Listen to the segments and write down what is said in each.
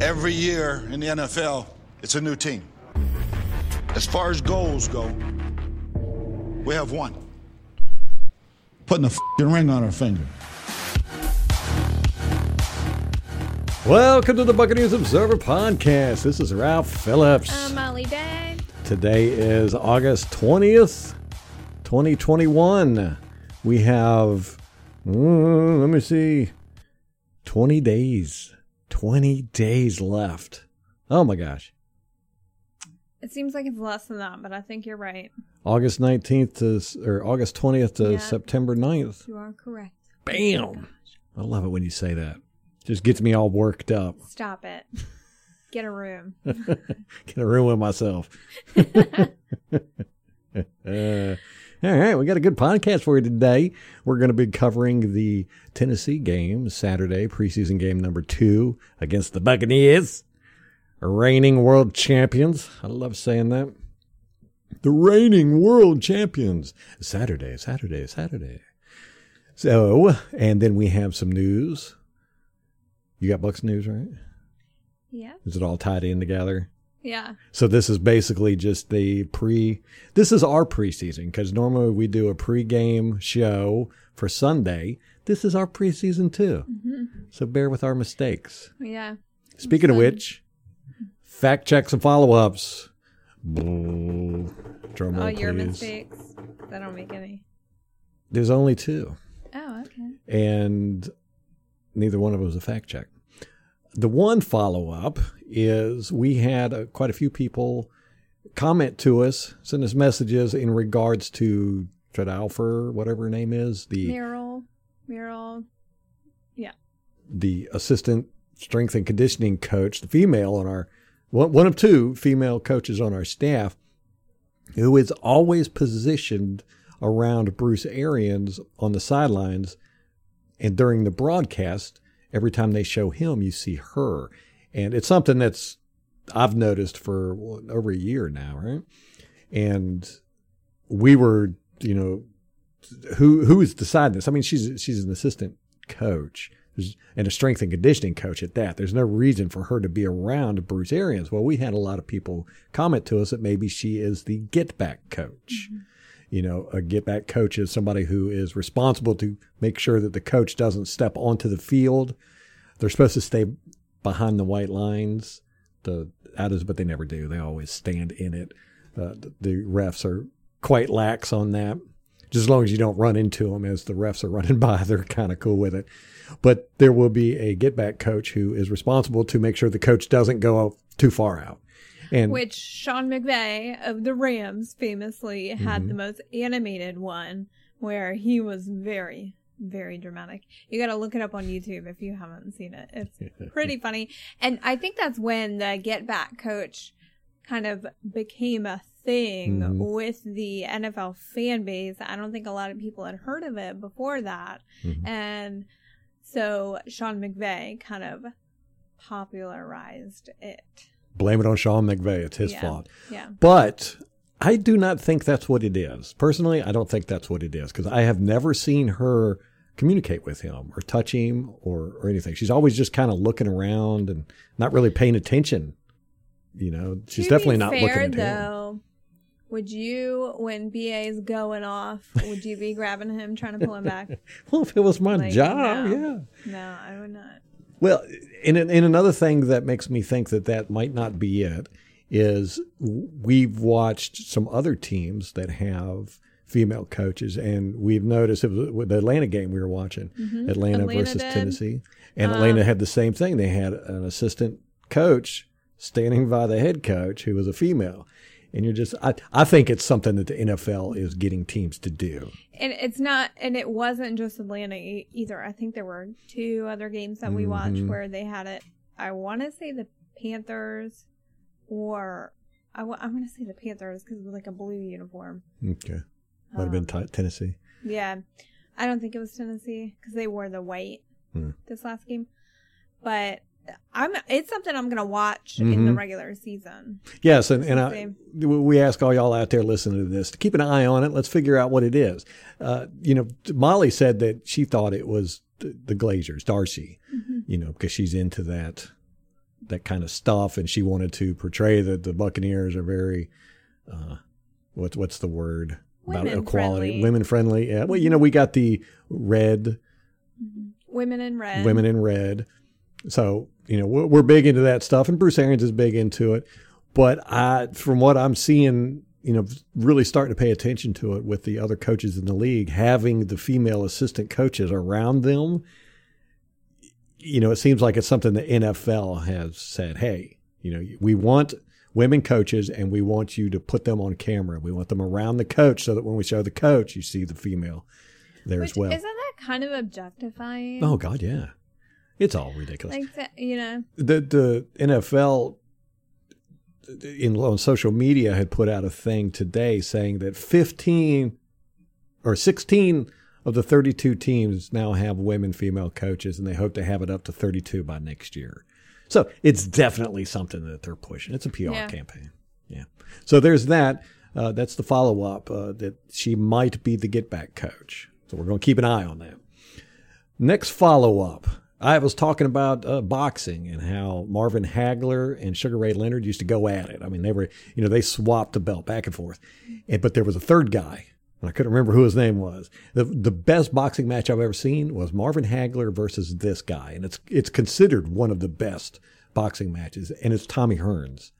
Every year in the NFL, it's a new team. As far as goals go, we have one. Putting a fing ring on our finger. Welcome to the Buccaneers Observer Podcast. This is Ralph Phillips. I'm Molly Day. Today is August 20th, 2021. We have, mm, let me see, 20 days. 20 days left. Oh my gosh. It seems like it's less than that, but I think you're right. August 19th to, or August 20th to Yeah. September 9th. You are correct. Bam! I love it when you say that. Just gets me all worked up. Stop it. Get a room. Get a room with myself. Uh, all right, we got a good podcast for you today. We're going to be covering the Tennessee game Saturday, preseason game number two against the Buccaneers, reigning world champions. I love saying that. The reigning world champions. Saturday, Saturday, Saturday. So, and then we have some news. You got Bucks news, right? Yeah. Is it all tied in together? Yeah. So this is basically just the pre. This is our preseason because normally we do a pregame show for Sunday. This is our preseason too. Mm-hmm. So bear with our mistakes. Yeah. Speaking of which, fact checks and follow ups. Drum oh, roll, All your please. mistakes. I don't make any. There's only two, Oh, okay. and neither one of them was a fact check. The one follow up is we had uh, quite a few people comment to us, send us messages in regards to Fred Alfer, whatever her name is, the Meryl. Meryl. Yeah, the assistant strength and conditioning coach, the female on our one, one of two female coaches on our staff, who is always positioned around Bruce Arians on the sidelines, and during the broadcast, every time they show him, you see her, and it's something that's I've noticed for over a year now, right? And we were, you know, who who is deciding this? I mean, she's she's an assistant coach and a strength and conditioning coach at that. There's no reason for her to be around Bruce Arians. Well, we had a lot of people comment to us that maybe she is the get back coach. Mm-hmm. You know, a get back coach is somebody who is responsible to make sure that the coach doesn't step onto the field. They're supposed to stay behind the white lines. The out is, but they never do. They always stand in it. Uh, the, the refs are quite lax on that. Just as long as you don't run into them as the refs are running by, they're kind of cool with it. But there will be a get back coach who is responsible to make sure the coach doesn't go too far out. And Which Sean McVay of the Rams famously had Mm-hmm. the most animated one where he was very, very dramatic. You got to look it up on YouTube if you haven't seen it. It's pretty funny. And I think that's when the get back coach kind of became a thing Mhm. with the NFL fan base. I don't think a lot of people had heard of it before that. Mhm. And so Sean McVay kind of popularized it. Blame it on Sean McVay. It's his Yeah. fault. Yeah. But I do not think that's what it is. Personally, I don't think that's what it is because I have never seen her communicate with him or touch him or, or anything. She's always just kind of looking around and not really paying attention. You know, she's To definitely not fair, looking at him. though. Would you, when BA is going off, would you be grabbing him, trying to pull him back? Well, if it was my Like, job, no. yeah. No, I would not. Well, and, and another thing that makes me think that that might not be it is we've watched some other teams that have female coaches, and we've noticed it was with the Atlanta game we were watching, Atlanta, Mm-hmm. Atlanta versus did. Um, Tennessee, and Atlanta had the same thing. They had an assistant coach standing by the head coach who was a female. And you're just, I, I think it's something that the NFL is getting teams to do. And it's not, and it wasn't just Atlanta e- either. I think there were two other games that we watched Mhm. where they had it. I want to say the Panthers, or I w- I'm going to say the Panthers because it was like a blue uniform. Okay. Might have been Um, t- Tennessee. Yeah, I don't think it was Tennessee because they wore the white Hmm. this last game. But I'm it's something I'm gonna watch in the Mhm. regular season. Yes, and, and I, we ask all y'all out there listening to this to keep an eye on it. Let's figure out what it is. Uh, you know, Molly said that she thought it was the, the Glazers, Darcy, Mm-hmm. you know, because she's into that that kind of stuff, and she wanted to portray that the Buccaneers are very, uh, what's what's the word Women about equality, friendly. women friendly. Yeah, well, you know, we got the red Women in red. women in red. So, you know, we're, we're big into that stuff, and Bruce Arians is big into it. But I, from what I'm seeing, you know, really starting to pay attention to it with the other coaches in the league, having the female assistant coaches around them, you know, it seems like it's something the NFL has said, hey, you know, we want women coaches and we want you to put them on camera. We want them around the coach so that when we show the coach, you see the female there Which, as well. Isn't that kind of objectifying? Oh God, yeah, it's all ridiculous. Like, that, you know, the the NFL in on social media had put out a thing today saying that 15 or 16 of the 32 teams now have women female coaches and they hope to have it up to 32 by next year. So it's definitely something that they're pushing. It's a PR Yeah. campaign. Yeah. So there's that. Uh, that's the follow up uh, that she might be the get back coach. So we're going to keep an eye on that. Next follow up. I was talking about uh, boxing and how Marvin Hagler and Sugar Ray Leonard used to go at it. I mean, they were, you know, they swapped the belt back and forth. And, but there was a third guy, and I couldn't remember who his name was. The, the best boxing match I've ever seen was Marvin Hagler versus this guy. And it's, it's considered one of the best boxing matches. And it's Tommy Hearns.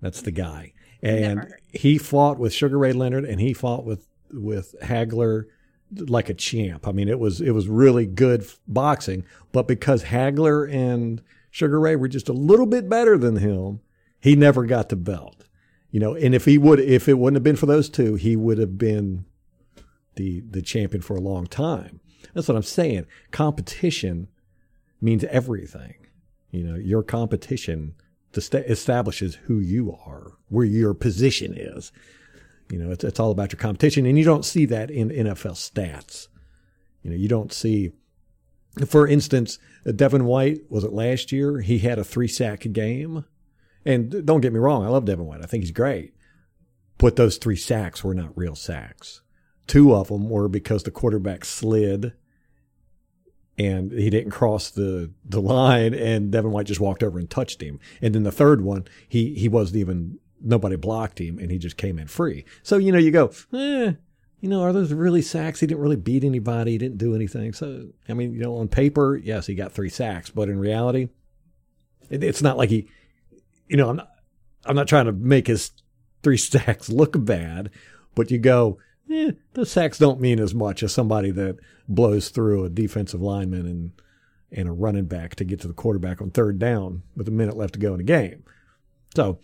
That's the guy. And Never he fought with Sugar Ray Leonard and he fought with, with Hagler like a champ. I mean, it was it was really good boxing, but because Hagler and Sugar Ray were just a little bit better than him, he never got the belt. You know, and if he would if it wouldn't have been for those two, he would have been the the champion for a long time. That's what I'm saying. Competition means everything. You know, your competition establishes who you are, where your position is. You know, it's, it's all about your competition, and you don't see that in NFL stats. You know, you don't see, for instance, uh, Devin White was it last year? He had a three sack game, and don't get me wrong, I love Devin White. I think he's great, but those three sacks were not real sacks. Two of them were because the quarterback slid, and he didn't cross the the line, and Devin White just walked over and touched him. And then the third one, he he wasn't even nobody blocked him, and he just came in free. So you know, you go, eh, you know, are those really sacks? He didn't really beat anybody. He didn't do anything. So I mean, you know, on paper, yes, he got three sacks, but in reality, it, it's not like he, you know, I'm not, I'm not trying to make his three sacks look bad, but you go, eh, those sacks don't mean as much as somebody that blows through a defensive lineman and and a running back to get to the quarterback on third down with a minute left to go in the game. So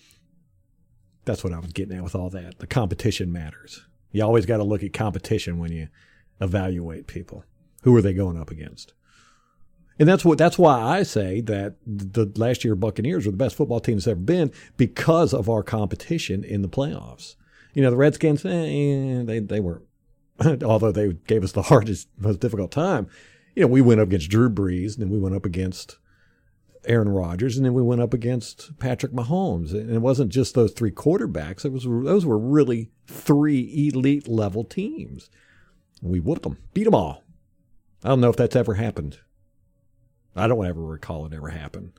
that's what I was getting at with all that. The competition matters. You always got to look at competition when you evaluate people. Who are they going up against? And that's what that's why I say that the last year Buccaneers were the best football team that's ever been because of our competition in the playoffs. You know, the Redskins, eh, they they weren't although they gave us the hardest, most difficult time, you know, we went up against Drew Brees, and then we went up against Aaron Rodgers, and then we went up against Patrick Mahomes. And it wasn't just those three quarterbacks; it was those were really three elite level teams. We whooped them, beat them all. I don't know if that's ever happened. I don't ever recall it ever happened.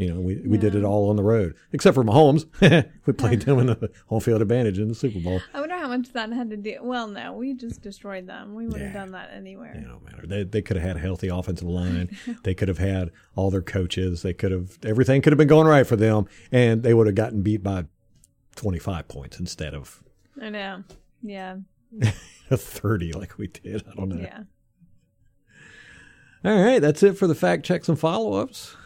You know, we, we did it all on the road, except for Mahomes. we played them in the home field advantage in the Super Bowl. I wonder how much that had to do. Well, no, we just destroyed them. We would have done that anywhere. It don't matter. They, they could have had a healthy offensive line. they could have had all their coaches. They could have everything could have been going right for them, and they would have gotten beat by twenty five points instead of I know. Yeah. thirty like we did. I don't know. Yeah. All right, that's it for the fact checks and follow ups.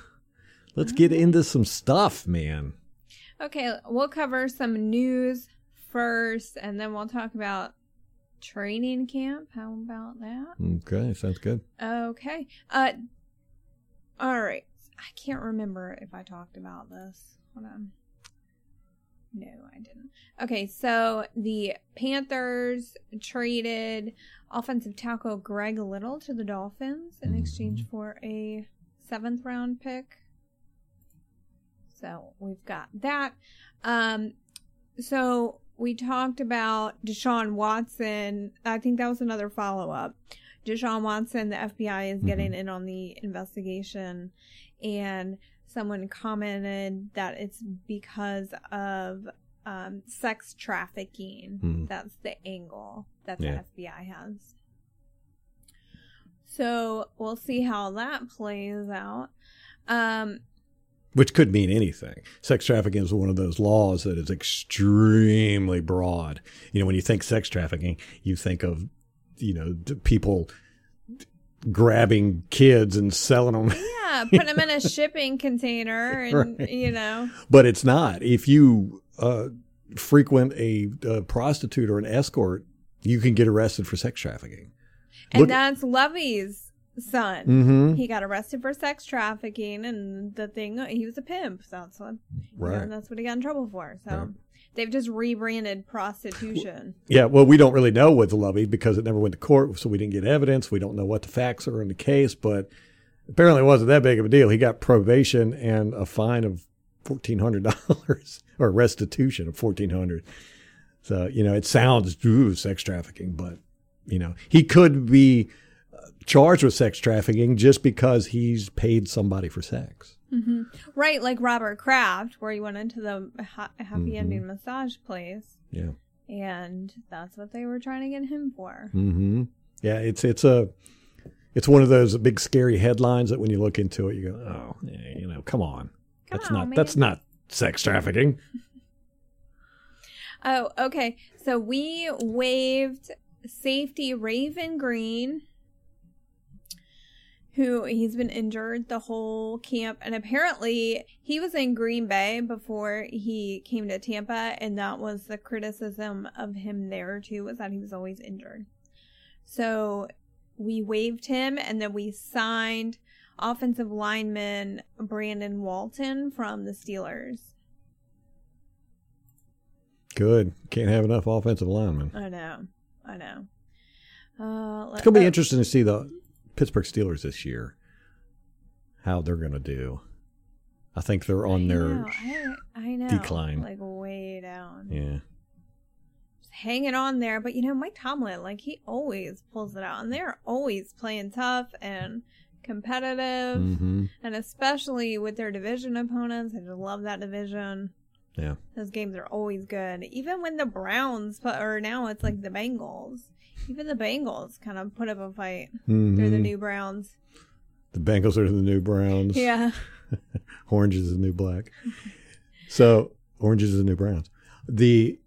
Let's get into some stuff, man. Okay, we'll cover some news first, and then we'll talk about training camp. How about that? Okay, sounds good. Okay. Uh, all right. I can't remember if I talked about this. Hold on. No, I didn't. Okay, so the Panthers traded offensive tackle Greg Little to the Dolphins in exchange for a seventh round pick. So we've got that. Um, so we talked about Deshaun Watson. I think that was another follow up. Deshaun Watson, the FBI is getting in on the investigation. And someone commented that it's because of um, sex trafficking. Hmm. That's the angle that Yeah. the FBI has. So we'll see how that plays out. Um, which could mean anything. Sex trafficking is one of those laws that is extremely broad. You know, when you think sex trafficking, you think of, you know, people grabbing kids and selling them. yeah, put them in a shipping container, and Right. you know, but it's not. If you uh, frequent a, uh prostitute or an escort, you can get arrested for sex trafficking. and Look- that's Lovie's son. Mm-hmm. He got arrested for sex trafficking, and the thing he was a pimp. So that's what, know, Right. that's what he got in trouble for. So Right. they've just rebranded prostitution. Yeah, well, we don't really know with Lovie because it never went to court, so we didn't get evidence. We don't know what the facts are in the case, but apparently it wasn't that big of a deal. He got probation and a fine of fourteen hundred dollars or restitution of fourteen hundred. So you know, it sounds ooh, sex trafficking, but you know, he could be charged with sex trafficking just because he's paid somebody for sex. hmm Right, like Robert Kraft, where he went into the ha- happy Mhm. ending massage place, Yeah. and that's what they were trying to get him for. hmm Yeah, it's it's a it's one of those big scary headlines that when you look into it, you go, oh, yeah, you know, come on, Come that's on, not man. that's not sex trafficking. Oh, okay. So we waived safety Raven Greene, who he's been injured the whole camp, and apparently he was in Green Bay before he came to Tampa, and that was the criticism of him there too, was that he was always injured. So we waived him, and then we signed offensive lineman Brandon Walton from the Steelers. Good, can't have enough offensive linemen. I know. I know. Uh, It's gonna be interesting to see the Pittsburgh Steelers this year, how they're gonna do. I think they're on their I, I know. decline. Like way down. yeah. Just hanging on there. But you know, Mike Tomlin, like he always pulls it out. And they're always playing tough and competitive. hmm And especially with their division opponents. I just love that division. Yeah. Those games are always good. Even when the Browns put or now it's like the Bengals. Even the Bengals kind of put up a fight. hmm They're the new Browns. The Bengals are the new Browns. Yeah. Orange is the new black. So orange is the new browns. The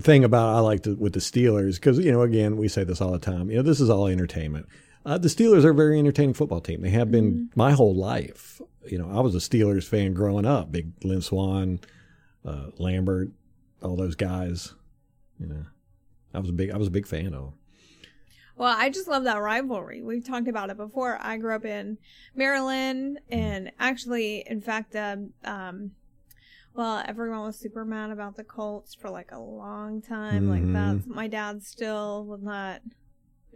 thing about I like to, with the Steelers because you know again we say this all the time. You know this is all entertainment. Uh, the Steelers are a very entertaining football team. They have been my whole life. You know I was a Steelers fan growing up. Big Lynn Swann, uh, Lambert, all those guys. You know I was a big I was a big fan of them. Well, I just love that rivalry. We've talked about it before. I grew up in Maryland, and actually, in fact, um, um, well, everyone was super mad about the Colts for like a long time. Mhm. Like that's my dad still was not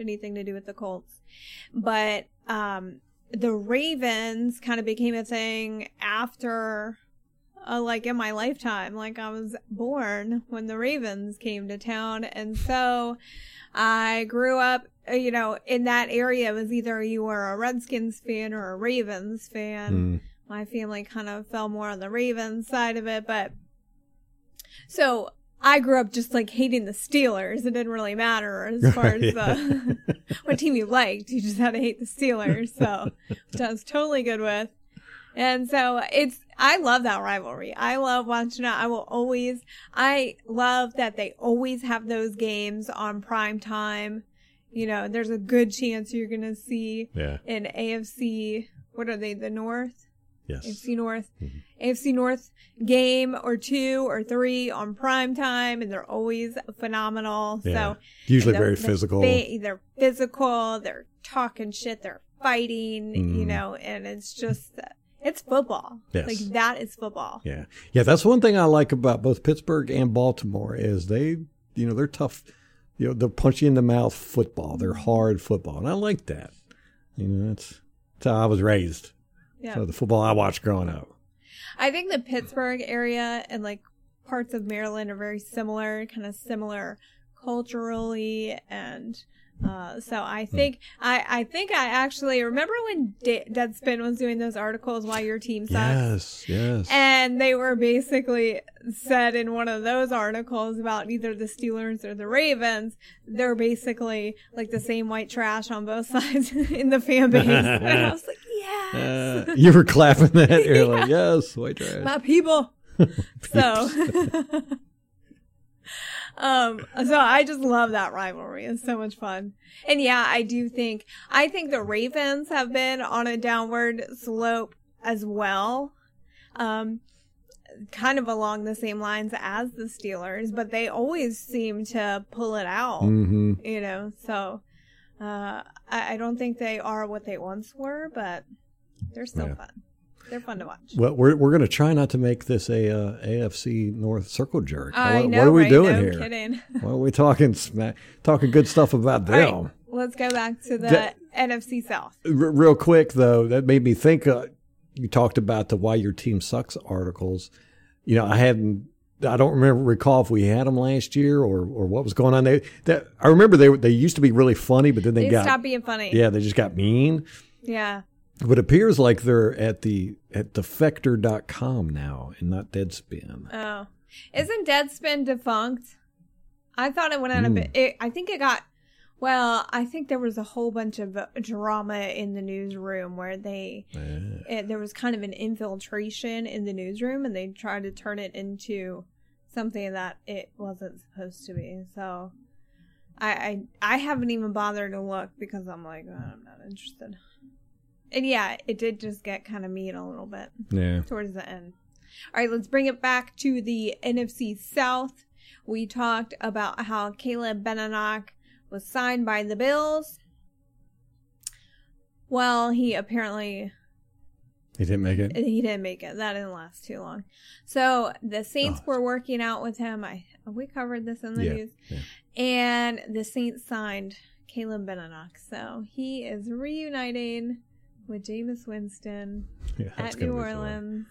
anything to do with the Colts, but um, the Ravens kind of became a thing after. Uh, like in my lifetime, like I was born when the Ravens came to town, and so I grew up, uh, you know, in that area. It was either you were a Redskins fan or a Ravens fan. Mm. My family kind of fell more on the Ravens side of it, but so I grew up just like hating the Steelers. It didn't really matter as far as the what team you liked. You just had to hate the Steelers. So, which I was totally good with. And so it's, I love that rivalry. I love watching it. I will always, I love that they always have those games on prime time. You know, there's a good chance you're going to see Yeah. an AFC, what are they, the North? Yes. AFC North, Mhm. AFC North game or two or three on prime time, and they're always phenomenal. Yeah. So Usually very physical. fa- they're physical. They're talking shit. They're fighting. You Mhm. know, and it's just it's football. Yes. Like that is football. Yeah. Yeah, that's one thing I like about both Pittsburgh and Baltimore is they, you know, they're tough. You know, punch you in the mouth football. They're hard football, and I like that. You know, that's that's how I was raised. Yeah. So the football I watched growing up. I think the Pittsburgh area and like parts of Maryland are very similar, kind of similar culturally and Uh, so I think I, I think I actually remember when De- Deadspin was doing those articles why your team sucks. Yes, yes. And they were basically said in one of those articles about either the Steelers or the Ravens. They're basically like the same white trash on both sides in the fan base. and I was like, yes, Uh, you were clapping that. You're like, yes, white trash. my people. so, um, so I just love that rivalry. It's so much fun. And yeah, I do think, I think the Ravens have been on a downward slope as well. Um, kind of along the same lines as the Steelers, but they always seem to pull it out, hmm you know, so, uh, I, I don't think they are what they once were, but they're still Yeah. fun. They're fun to watch. Well, we're we're going to try not to make this a uh, AFC North circle jerk. I what, know, what are we right? doing no here? kidding. Why are we talking smack, talking good stuff about All right, them? let's go back to the That- NFC South. R- real quick though, that made me think. Uh, you talked about the "Why Your Team Sucks" articles. You know, I hadn't. I don't remember recall if we had them last year or or what was going on. They that I remember they they used to be really funny, but then they, They got stopped being funny. yeah, they just got mean. Yeah. But it appears like they're at the at defector.com now and not Deadspin. Oh, isn't Deadspin defunct? I thought it went out Hmm. of it. it. I think it got. Well, I think there was a whole bunch of uh, drama in the newsroom where they it, there was kind of an infiltration in the newsroom, and they tried to turn it into something that it wasn't supposed to be. So, I I, I haven't even bothered to look because I'm like "Oh, I'm not interested. And yeah, it did just get kind of mean a little bit Yeah. towards the end. All right, let's bring it back to the NFC South. We talked about how Caleb Benenoch was signed by the Bills. Well, he apparently He didn't make it. he didn't make it. That didn't last too long. So the Saints Oh. were working out with him. I we covered this in the Yeah, news, yeah. and the Saints signed Caleb Benenoch. So he is reuniting with Jameis Winston Yeah, at New. Orleans.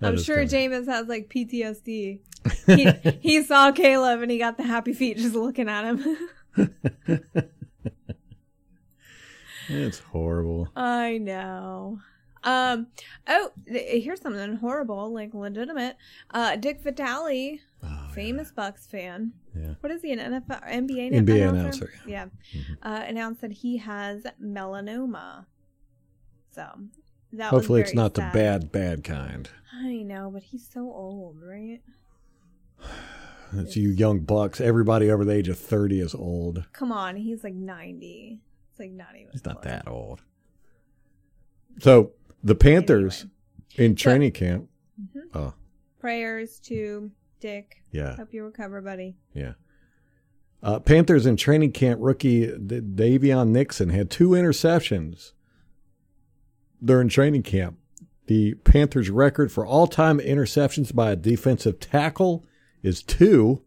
I'm sure gonna- Jameis has like PTSD. He, he saw Caleb and he got the happy feet just looking at him. It's horrible. I know. Um. Oh, th- here's something horrible, like legitimate. Uh, Dick Vitale, Oh, famous Bucks fan. Yeah. What is he? An NFL, NBA, NBA announcer? announcer, Yeah. Mhm. Uh, announced that he has melanoma. So that. Hopefully, it's not the bad, bad kind. I know, but he's so old, right? It's you young bucks. Everybody over the age of 30 is old. Come on, he's like 90. It's like not even. He's not that old. So the Panthers in training camp. Mhm. Oh, Prayers to Dick. yeah, Hope you recover, buddy. yeah. Uh, Panthers in training camp rookie D- Daviyon Nixon had two interceptions during training camp. The Panthers' record for all-time interceptions by a defensive tackle is two.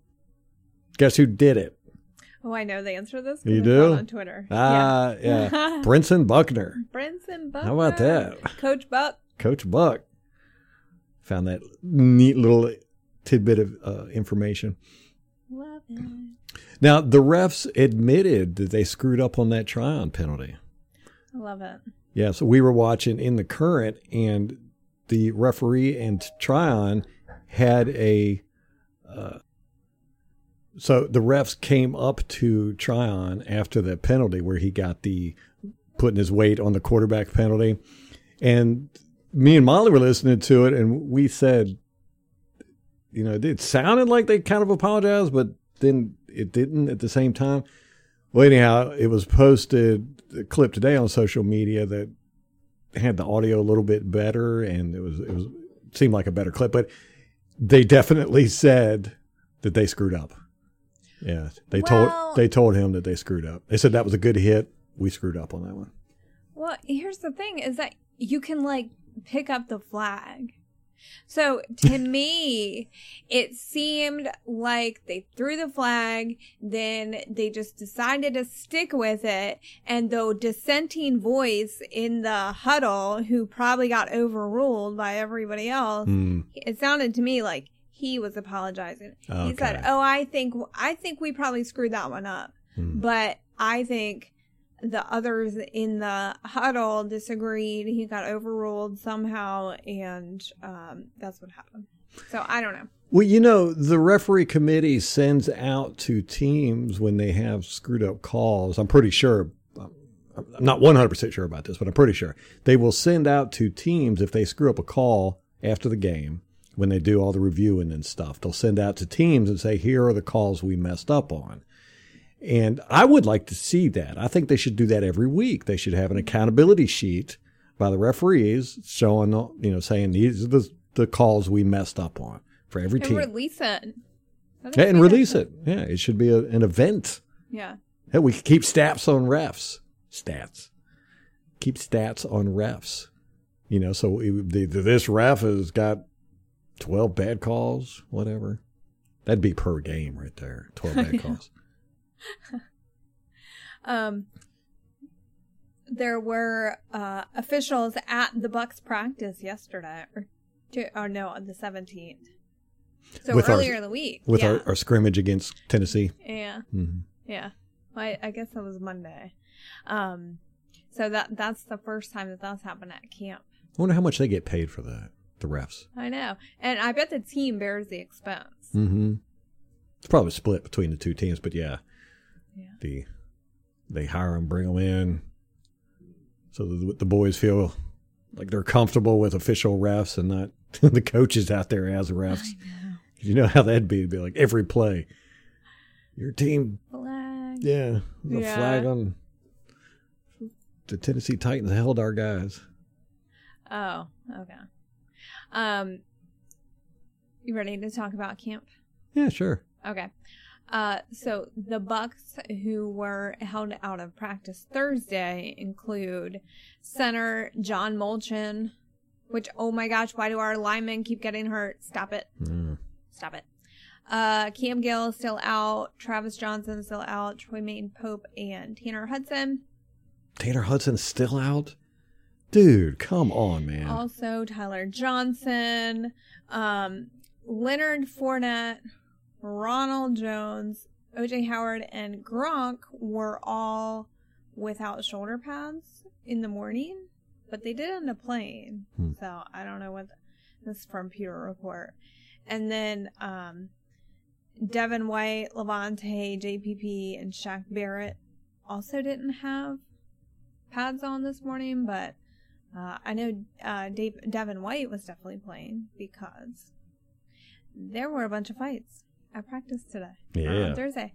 Guess who did it? Oh, I know the answer to this. You do? on Twitter. Ah, yeah, Brentson Buckner, Brentson Buck. How about that? Coach Buck. Coach Buck. Found that neat little tidbit of uh, information. Love it. Now, the refs admitted that they screwed up on that Tryon penalty. I love it. Yeah, so we were watching in the current, and the referee and Tryon had a. Uh, so the refs came up to Tryon after the penalty where he got the putting his weight on the quarterback penalty, and me and Molly were listening to it, and we said, you know, it sounded like they kind of apologized, but then it didn't at the same time. Well, anyhow, it was posted a clip today on social media that had the audio a little bit better, and it was it was seemed like a better clip, but they definitely said that they screwed up. Yeah, they Well- told they told him that they screwed up. They said that was a good hit. We screwed up on that one. Well, here's the thing is that you can like pick up the flag. So to me, it seemed like they threw the flag, then they just decided to stick with it. And the dissenting voice in the huddle, who probably got overruled by everybody else, Hmm. it sounded to me like he was apologizing. He said, "Oh, I think I think we probably screwed that one up." Hmm. But I think the others in the huddle disagreed. He got overruled somehow, and um, that's what happened. So I don't know. Well, you know, the referee committee sends out to teams when they have screwed up calls. I'm pretty sure. I'm not 100% sure about this, but I'm pretty sure they will send out to teams if they screw up a call after the game when they do all the reviewing and stuff. They'll send out to teams and say, here are the calls we messed up on. And I would like to see that. I think they should do that every week. They should have an accountability sheet by the referees showing, you know, saying these are the, the calls we messed up on for every And team. release it. Yeah, and release it. Yeah, it should be a, an event. Yeah. Hey, we could keep stats on refs. Stats. Keep stats on refs. You know, so it would be- this ref has got 12 bad calls, whatever. That'd be per game right there. 12 bad calls. Um, there were uh, officials at the Bucks practice yesterday, or, or no, on the seventeenth. So With our- earlier in the week, With yeah, our, our scrimmage against Tennessee. yeah, Mhm. yeah. Well, I, I guess that was Monday. Um, so that that's the first time that that's happened at camp. I wonder how much they get paid for that, the refs. I know, and I bet the team bears the expense. Mm-hmm. It's probably split between the two teams, but yeah, Yeah. the they hire them, bring them in, so the, the boys feel like they're comfortable with official refs and not the coaches out there as refs. You know how that'd be? It'd be like every play, your team, Flag. yeah, the Yeah. flag on the Tennessee Titans held our guys. Oh, okay. Um, you ready to talk about camp? Yeah, sure. Okay. Uh, so the Bucks who were held out of practice Thursday include center John Molchon, which oh my gosh, why do our linemen keep getting hurt? Stop it. Mm. Stop it. Uh, Cam Gill is still out. Travis Jonsen is still out. Troymaine Pope and Tanner Hudson. Tanner Hudson's still out, dude. Come on, man. Also Tyler Johnson, um, Leonard Fournette, Ronald Jones, OJ Howard, and Gronk were all without shoulder pads in the morning, but they did end up playing. Hmm. So I don't know what this is from Pewter Report. And then um, Devin White, Lavonte, JPP, and Shaq Barrett also didn't have pads on this morning, but uh, I know uh, Dave, Devin White was definitely playing because there were a bunch of fights at practice today. Yeah. on Thursday.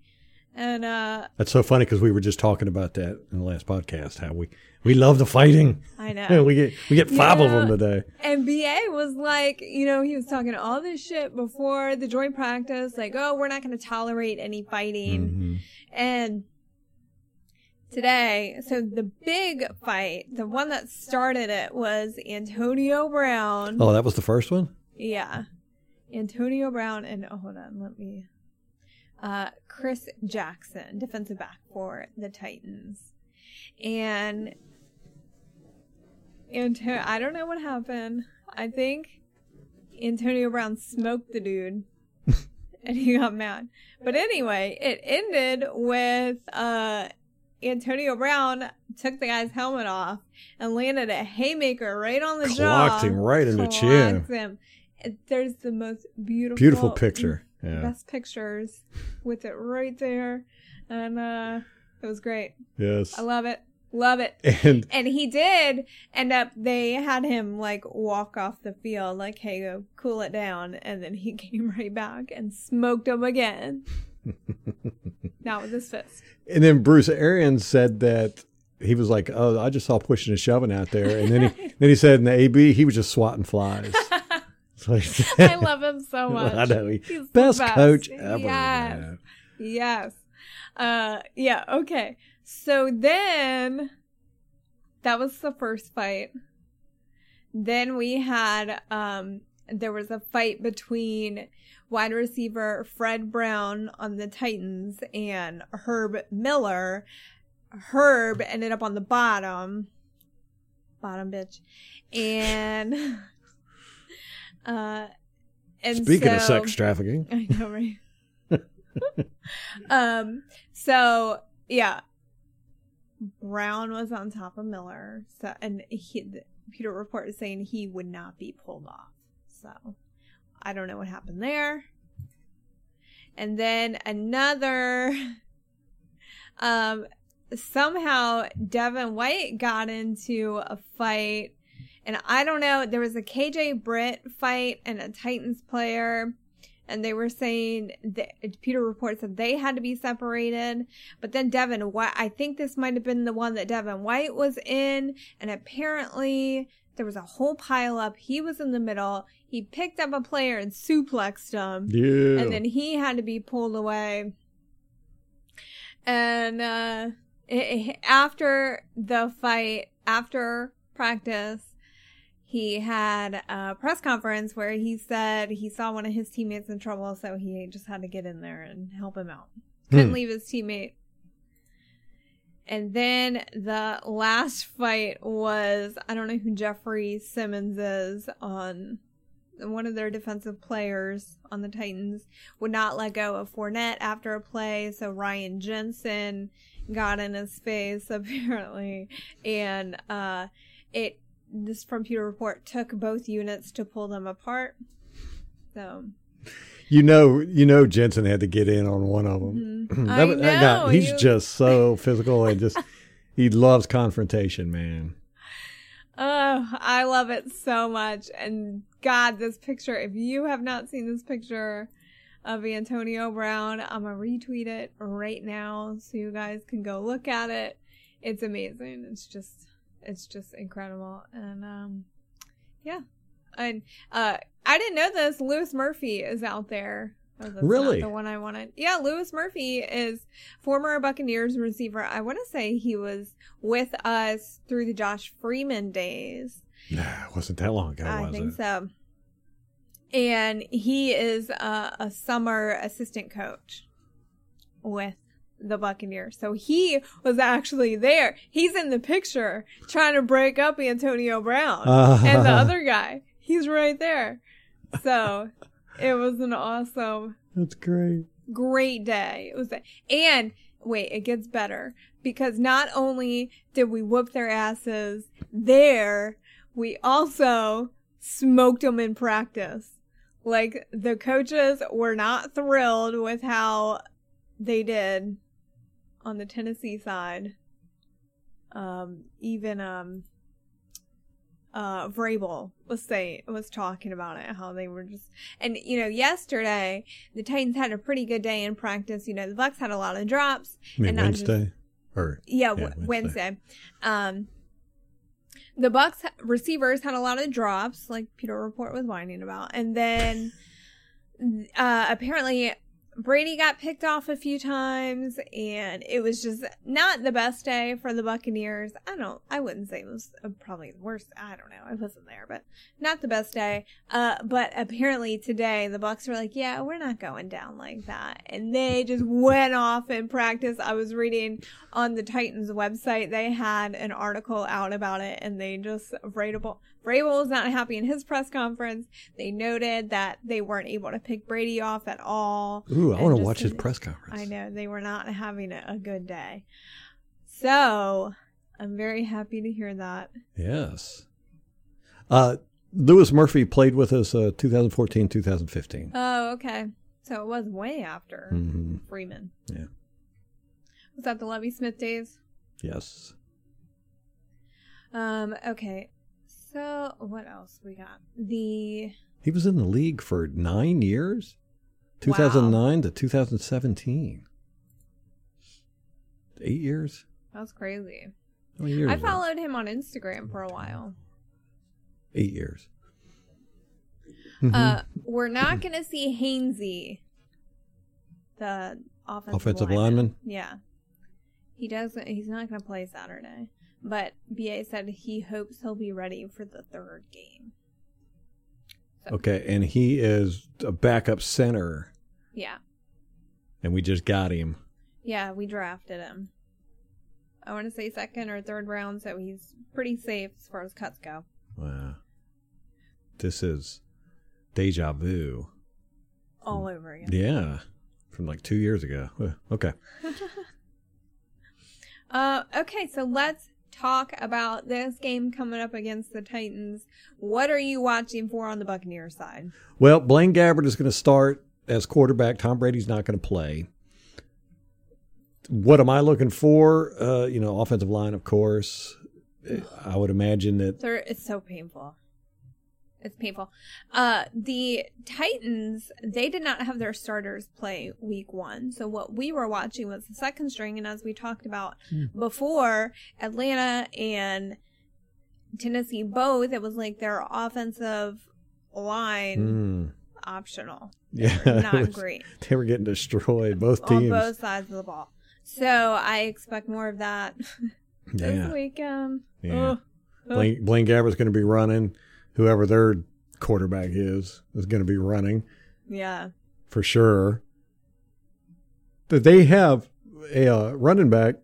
And uh, That's so funny because we were just talking about that in the last podcast. How we we love the fighting. I know. we get we get five of them today. And BA was like, you know, he was talking all this shit before the joint practice, like, oh, we're not going to tolerate any fighting. Mhm. And today, so the big fight, the one that started it was Antonio Brown. Oh, that was the first one. Yeah. Antonio Brown and, oh, hold on, let me. Uh, Chris Jackson, defensive back for the Titans. And Anto- I don't know what happened. I think Antonio Brown smoked the dude and he got mad. But anyway, it ended with uh, Antonio Brown took the guy's helmet off and landed a haymaker right on the jaw. Clocked him right in the chin. Him. There's the most beautiful, Beautiful picture. Yeah. best pictures with it right there, and uh, it was great. Yes. I love it, love it. And And he did end up. They had him like walk off the field, like, "Hey, go cool it down," and then he came right back and smoked him again. Not with his fist. and then Bruce Arians said that he was like, "Oh, I just saw pushing and shoving out there," and then he then he said in the AB he was just swatting flies. It's like- I love him so much. I know he, He's the best, best. coach ever. Yes. man. Yes. Uh yeah, okay. So then that was the first fight. Then we had um there was a fight between wide receiver Fred Brown on the Titans and Herb Miller. Herb ended up on the bottom. Bottom bitch. And uh and Speaking of sex trafficking, I know, right? um, so yeah, Brown was on top of Miller, so and he, the Pewter report is saying he would not be pulled off. So I don't know what happened there. And then another, um, somehow Devin White got into a fight, and I don't know. There was a KJ Britt fight and a Titans player and they were saying that Pewter reports that they had to be separated. But then Devin White, I think this might have been the one that Devin White was in, and apparently there was a whole pile up. He was in the middle. He picked up a player and suplexed him. Yeah. And then he had to be pulled away. And uh, it, after the fight, after practice, he had a press conference where he said he saw one of his teammates in trouble, so he just had to get in there and help him out. Couldn't Hmm. leave his teammate. And then the last fight was I don't know who Jeffrey Simmons is on one of their defensive players on the Titans would not let go of Fournette after a play, so Ryan Jensen got in his face apparently, and uh, it this from Pewter Report took both units to pull them apart. So You know, you know, Jensen had to get in on one of them. Mhm. I that guy, know, he's you- just so physical and just he loves confrontation, man. Oh, I love it so much. And God, this picture, if you have not seen this picture of Antonio Brown, I'm going to retweet it right now so you guys can go look at it. It's amazing. It's just, it's just incredible. And, um, yeah. And, uh, I didn't know this. Louis Murphy is out there. Oh, Really? the one I wanted. Yeah, Louis Murphy is former Buccaneers receiver. I want to say he was with us through the Josh Freeman days. Nah, it wasn't that long ago, I was think it? so. And he is a, a summer assistant coach with the Buccaneers. So he was actually there. He's in the picture trying to break up Antonio Brown ah. and the other guy. He's right there. So it was an awesome That's great. great day. It was, a, and wait, it gets better because not only did we whoop their asses there, we also smoked them in practice. Like the coaches were not thrilled with how they did on the Tennessee side. Um, even um, uh, Vrabel was saying was talking about it, how they were just and you know yesterday the Titans had a pretty good day in practice. You know the Bucks had a lot of drops. I mean, And not just- Wednesday or Yeah, Yeah, Wednesday. Wednesday. Um, the Bucks receivers had a lot of drops, like Pewter Report was whining about, and then uh, apparently Brady got picked off a few times, and it was just not the best day for the Buccaneers. I don't, I wouldn't say it was uh, probably the worst. I don't know, I wasn't there, but not the best day. Uh, but apparently today the Bucks were like, yeah, we're not going down like that, and they just went off in practice. I was reading on the Titans website, they had an article out about it, and they just Vrabel Vrabel was not happy in his press conference. They noted that they weren't able to pick Brady off at all. Ooh, I want to watch his press conference. I know they were not having a, a good day. So I'm very happy to hear that. Yes. Uh, Louis Murphy played with us uh, 2014, 2015. Oh, okay. So it was way after hmm Freeman. Yeah. Was that the Lovie Smith days? Yes. Um, okay. So what else we got? The He was in the league for nine years, 2009 to 2017. Eight years? that's crazy. How many years? I followed him on Instagram for a while. Eight years. Mhm. Uh, we're not going to see Hainsey, the offensive, Offensive lineman. lineman? Yeah, he doesn't. He's not going to play Saturday. But BA said he hopes he'll be ready for the third game. Okay, and he is a backup center, Yeah, and we just got him. yeah, we drafted him. I want to say second or third round, so he's pretty safe as far as cuts go. Wow. This is deja vu. All over again. Yeah, from like two years ago. Okay. Uh, okay, so let's talk about this game coming up against the Titans. What are you watching for on the Buccaneers side? Well, Blaine Gabbert is going to start as quarterback. Tom Brady's not going to play. What am I looking for? Uh, you know, offensive line, of course. I would imagine that. They're, it's so painful. It's painful. Uh, the Titans, they did not have their starters play week one. So what we were watching was the second string. And as we talked about before, Atlanta and Tennessee both, it was like their offensive line Mm, optional. yeah, They it not was- great they were getting destroyed. Both on teams. both sides of the ball. So I expect more of that this yeah. weekend. Yeah. Ugh. Blaine, Blaine Gabbert's going to be running. Whoever their quarterback is is going to be running Yeah. for sure. That they have a uh, running back,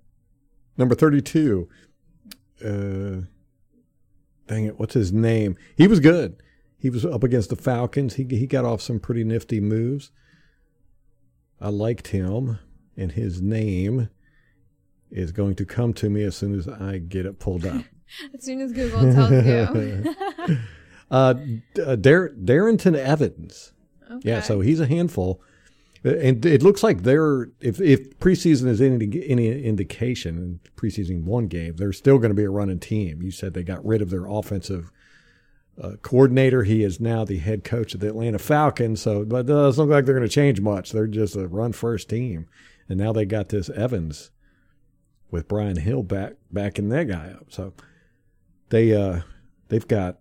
number thirty-two. Uh, dang it, what's his name? He was good. He was up against the Falcons. He he got off some pretty nifty moves. I liked him, and his name is going to come to me as soon as I get it pulled up. As soon as Google tells you. Uh, uh, Dar- Darrynton Evans. okay. Yeah, so he's a handful. Uh, And it looks like they're if if preseason is any any indication, preseason one game, they're still going to be a running team. You said they got rid of their offensive uh, coordinator. He is now the head coach of the Atlanta Falcons. So, but it doesn't look like they're going to change much. They're just a run first team, and now they got this Evans with Brian Hill back backing that guy up. So they uh they've got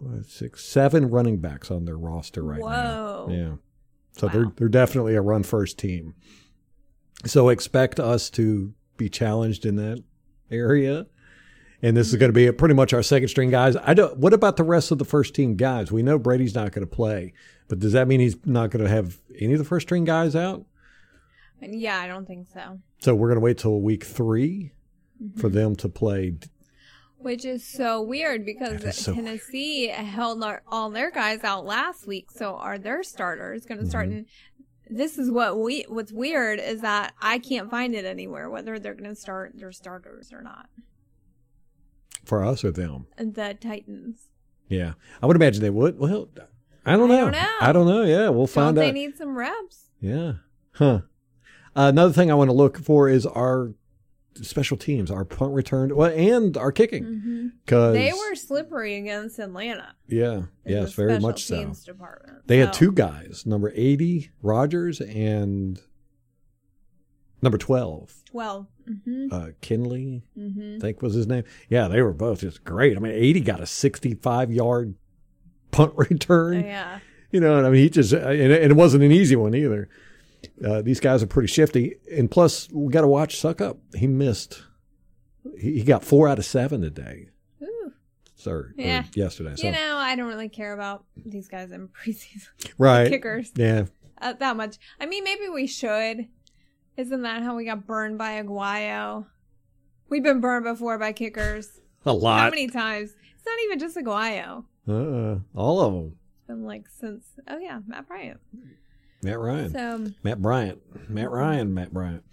what, six seven running backs on their roster right Whoa. now. Yeah. So Wow. they're they're definitely a run first team. So expect us to be challenged in that area. And this is going to be pretty much our second string guys. I don't. What about the rest of the first team guys? We know Brady's not going to play, but does that mean he's not going to have any of the first string guys out? Yeah, I don't think so. So we're going to wait till week 3 mm-hmm. for them to play. Which is so weird because so Tennessee held our, all their guys out last week. So are their starters going to start? Mm-hmm. And this is what we. What's weird is that I can't find it anywhere whether they're going to start their starters or not. For us or them? The Titans. Yeah, I would imagine they would. Well, I don't know. I don't know. I don't know. Yeah, we'll Don't find they need some reps? Yeah. Huh. Uh, another thing I want to look for is our special teams, our punt return, well, and our kicking. Because They were slippery against Atlanta. yeah, yes, very much so. Department. They had two guys, number eighty Rogers and number twelve. Mm-hmm. uh, Kinley, Mm-hmm. I think was his name. Yeah, they were both just great. I mean, eighty got a sixty-five yard punt return. yeah. You know, and I mean, he just, and it wasn't an easy one either. Uh, these guys are pretty shifty. And plus, we got to watch Succop. He missed, he, he got four out of seven today, Ooh. Yeah. yesterday. So, You know, I don't really care about these guys in preseason right. kickers Yeah. uh, that much. I mean, maybe we should. Isn't that how we got burned by Aguayo? We've been burned before by kickers. A lot. How many times? It's not even just Aguayo. Uh, all of them. It's been like since, oh yeah, Matt Bryant. Matt Ryan. So, Matt Bryant. Matt Ryan. Matt Bryant.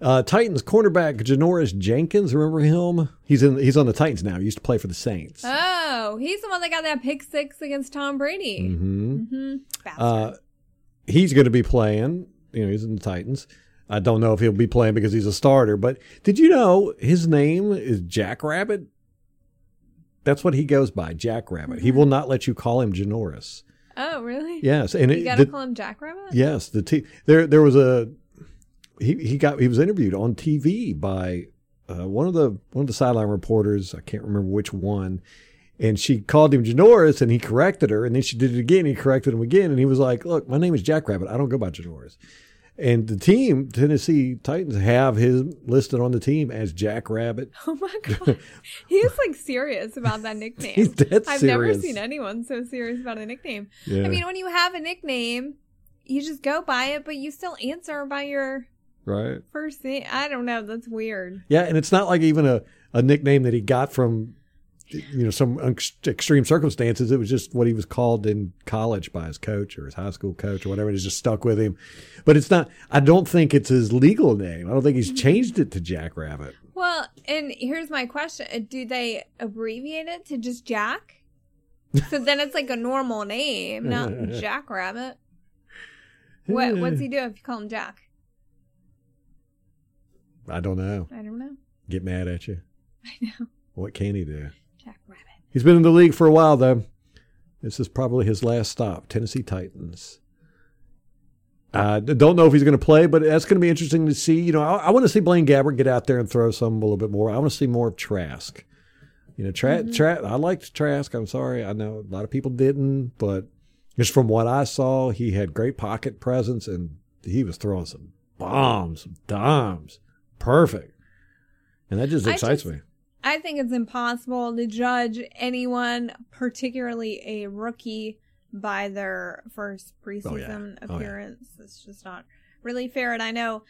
Uh, Titans cornerback Janoris Jenkins. Remember him? He's in. He's on the Titans now. He used to play for the Saints. oh, he's the one that got that pick six against Tom Brady. hmm Mm-hmm. Bastard. Uh, he's going to be playing. You know, he's in the Titans. I don't know if he'll be playing because he's a starter. But did you know his name is Jack Rabbit? That's what he goes by, Jack Rabbit. He will not let you call him Janoris. Oh, really? Yes, and You it, gotta the- call him Jackrabbit? yes, the t- there there was a he he got he was interviewed on TV by uh, one of the one of the sideline reporters. I can't remember which one. And she called him Janoris, and he corrected her. And then she did it again. He corrected him again, and he was like, "Look, my name is Jack Rabbit. I don't go by Janoris." And the team, Tennessee Titans, have his listed on the team as Jack Rabbit. Oh my god. He's like serious about that nickname. He's dead I've never seen anyone so serious about a nickname. Yeah, I mean, when you have a nickname, you just go by it, but you still answer by your right. first name. I don't know. That's weird. Yeah, and it's not like even a, a nickname that he got from you know some extreme circumstances. It was just what he was called in college by his coach or his high school coach or whatever. and It's just stuck with him. But it's not. I don't think it's his legal name. I don't think he's changed it to Jack Rabbit. Well, and here's my question: Uh, Do they abbreviate it to just Jack? So then it's like a normal name, not Jackrabbit. What What's he do if you call him Jack? I don't know. I don't know. Get mad at you. I know. What can he do? He's been in the league for a while, though. This is probably his last stop. Tennessee Titans. I don't know if he's going to play, but that's going to be interesting to see. You know, I, I want to see Blaine Gabbert get out there and throw some a little bit more. I want to see more of Trask. You know, Tra- Tra- I liked Trask. I'm sorry. I know a lot of people didn't, but just from what I saw, he had great pocket presence and he was throwing some bombs, some dimes. Perfect. And that just excites just- me. I think it's impossible to judge anyone, particularly a rookie, by their first preseason Oh, yeah. Oh, yeah. appearance. It's just not really fair. And I know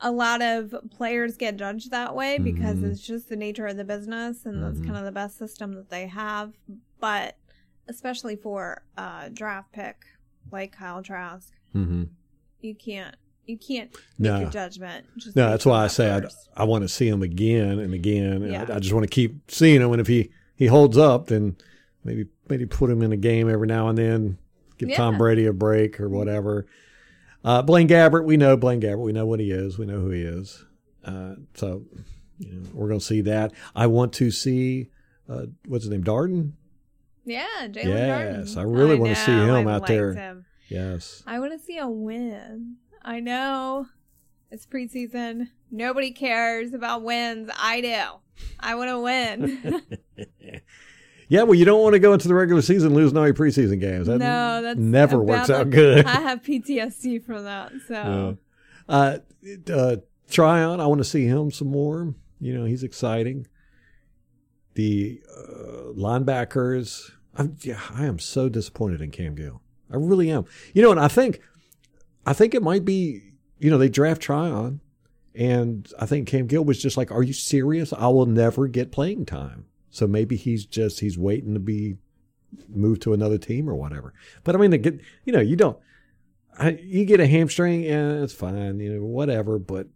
a lot of players get judged that way because Mhm. it's just the nature of the business and that's Mhm. kind of the best system that they have. But especially for a draft pick like Kyle Trask, Mm-hmm. you can't you can't make No. your judgment. Just No, that's why I say I. I want to see him again and again. And Yeah. I, I just want to keep seeing him. And if he, he holds up, then maybe maybe put him in a game every now and then. Give Tom Brady a break or whatever. Uh, Blaine Gabbert, we know Blaine Gabbert. We know what he is. We know who he is. Uh, so you know, we're going to see that. I want to see uh, what's his name, Darden. Yeah, Jaelon Darden. Yes, I really wanna see him I out there. him. Yes. I want to see a win. I know it's preseason. Nobody cares about wins. I do. I want to win. yeah, well, you don't want to go into the regular season losing all your preseason games. That no, that's never works out good. I have PTSD from that. So Yeah. Uh, uh, Tryon, I want to see him some more. You know, he's exciting. The uh, linebackers, I'm, yeah, I am so disappointed in Cam Gill. I really am. You know, and I think, I think it might be, you know, they draft Tryon, and I think Cam Gill was just like, "Are you serious? I will never get playing time." So maybe he's just he's waiting to be moved to another team or whatever. But I mean, get you know, you don't. I, you get a hamstring, and it's fine, you know, whatever. But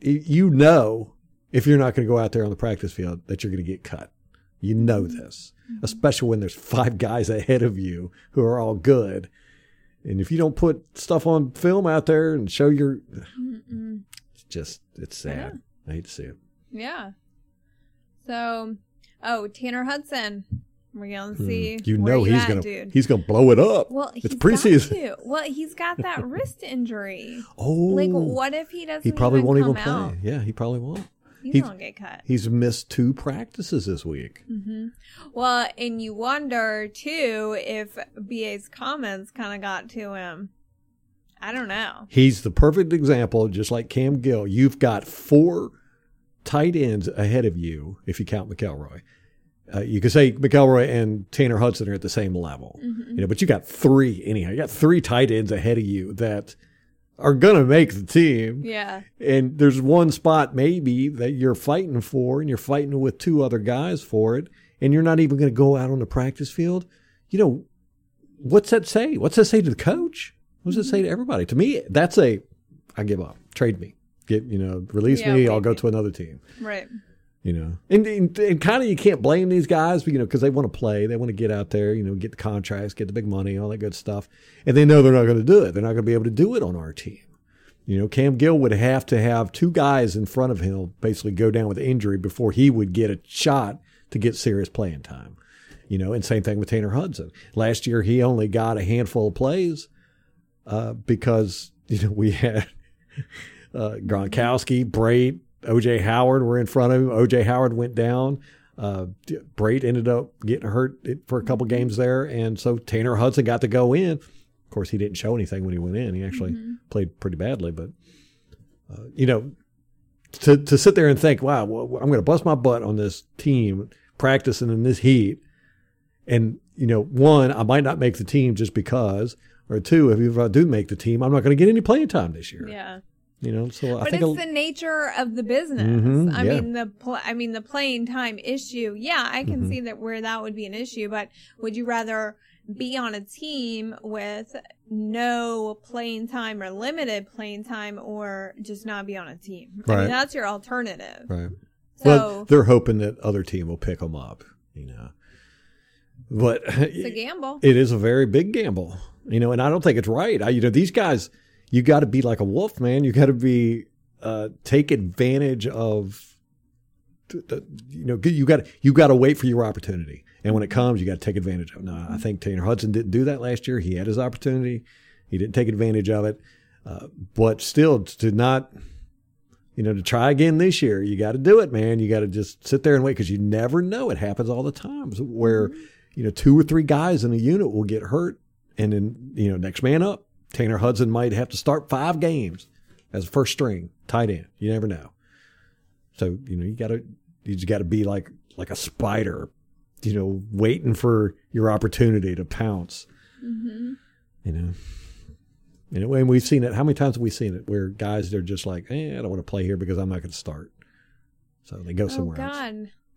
you know, if you're not going to go out there on the practice field, that you're going to get cut. You know mm-hmm. this, especially when there's five guys ahead of you who are all good. And if you don't put stuff on film out there and show your, Mm-mm. it's just it's sad. I hate to see it. yeah. So, oh, Tanner Hudson. We're gonna see. Hmm. You know he's at, gonna dude. he's gonna blow it up. Well, it's preseason. Well, he's got that wrist injury. Oh, Like, what if he doesn't? he probably even won't even play. out? Yeah, he probably won't. He He- won't get cut. He's missed two practices this week. hmm Well, and you wonder too if BA's comments kind of got to him. I don't know. He's the perfect example, just like Cam Gill. You've got four tight ends ahead of you, if you count McElroy. Uh, you could say McElroy and Tanner Hudson are at the same level, Mhm. you know, but you got three anyhow. You got three tight ends ahead of you that are going to make the team. Yeah. And there's one spot maybe that you're fighting for, and you're fighting with two other guys for it, and you're not even going to go out on the practice field. You know, what's that say? What's that say to the coach? What does it say to mm-hmm. everybody? To me, that's a, I give up. Trade me. Get you know, release Yeah, me. I'll go to another team. Right. You know, and and, and kind of you can't blame these guys, you know, because they want to play, they want to get out there, you know, get the contracts, get the big money, all that good stuff, and they know they're not going to do it. They're not going to be able to do it on our team. You know, Cam Gill would have to have two guys in front of him basically go down with injury before he would get a shot to get serious playing time. You know, and same thing with Tanner Hudson. Last year he only got a handful of plays uh, because you know we had uh, Gronkowski, Brate, OJ Howard were in front of him. OJ Howard went down. Uh, Brate ended up getting hurt for a couple games there, and so Tanner Hudson got to go in. Of course, he didn't show anything when he went in. He actually played pretty badly, but uh, you know, to to sit there and think, wow, well, I'm going to bust my butt on this team practicing in this heat, and you know, one, I might not make the team just because, or two, if I do make the team, I'm not going to get any playing time this year. Yeah. You know, so I think it's a- the nature of the business. Mhm, I yeah. mean the pl- I mean the playing time issue. Yeah, I can Mhm. see that where that would be an issue. But would you rather be on a team with no playing time or limited playing time, or just not be on a team? I Right. mean that's your alternative. right. So Well, they're hoping that other team will pick them up, you know. But it's a gamble. it is a very big gamble, you know, and I don't think it's right. I, you know, these guys, you got to be like a wolf, man. You got to be uh, take advantage of, the, you know, you got you got to wait for your opportunity, and when it comes, you got to take advantage of. it. No, I think Tanner Hudson didn't do that last year. He had his opportunity, he didn't take advantage of it, uh, but still to not. You know, to try again this year, you got to do it, man. You got to just sit there and wait because you never know. It happens all the time where, you know, two or three guys in a unit will get hurt, and then you know, next man up. Tanner Hudson might have to start five games as a first string tight end. You never know. So you know, you got to you just got to be like like a spider, you know, waiting for your opportunity to pounce. hmm You know. And we've seen it. How many times have we seen it where guys they're just like, eh, I don't want to play here because I'm not going to start. So they go Oh somewhere else.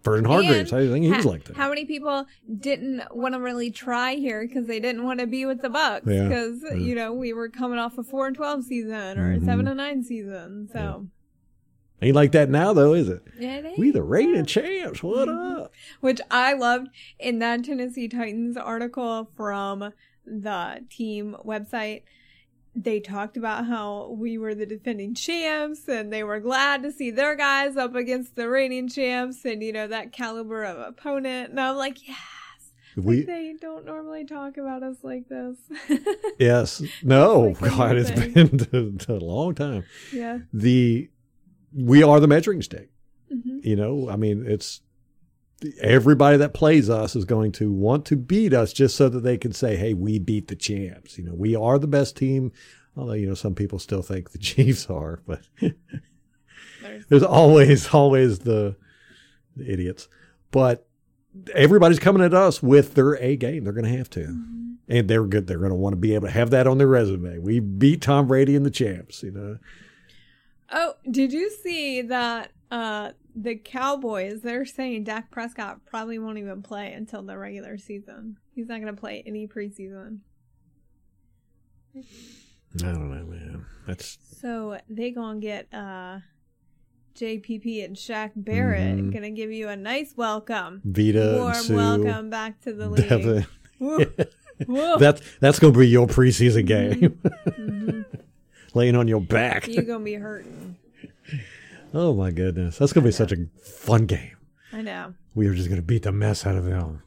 Vernon Hargreaves, And I think he was like that. How many people didn't want to really try here because they didn't want to be with the Bucks? Yeah. Because Yeah. you know we were coming off a four and twelve season or Mhm. a seven and nine season. So Ain't like that now though, is it? yeah, it We the reigning champs. What Mhm. up? Which I loved in that Tennessee Titans article from the team website. They talked about how we were the defending champs and they were glad to see their guys up against the reigning champs and, you know, that caliber of opponent. And I'm like, yes. We Like, they don't normally talk about us like this. yes, no, like God, it's been a long time. yeah. The we are the measuring stick. hmm You know, I mean, it's everybody that plays us is going to want to beat us just so that they can say, "Hey, we beat the champs." You know, we are the best team. Although you know, some people still think the Chiefs are, but There's, there's always always the, the idiots. But everybody's coming at us with their A game. They're going to have to, Mhm. and they're good. They're going to want to be able to have that on their resume. We beat Tom Brady and the champs. You know, Oh, did you see that uh the Cowboys they're saying Dak Prescott probably won't even play until the regular season. He's not going to play any preseason. I don't know, man. That's So they going to get uh JPP and Shaq Barrett Mhm. going to give you a nice welcome. Vita Warm Sue. welcome back to the league. Devin. Woo. Woo. That's that's going to be your preseason game, Mhm. laying on your back. You're going to be hurting. Oh my goodness, that's going to be such a fun game. I know. We are just going to beat the mess out of them.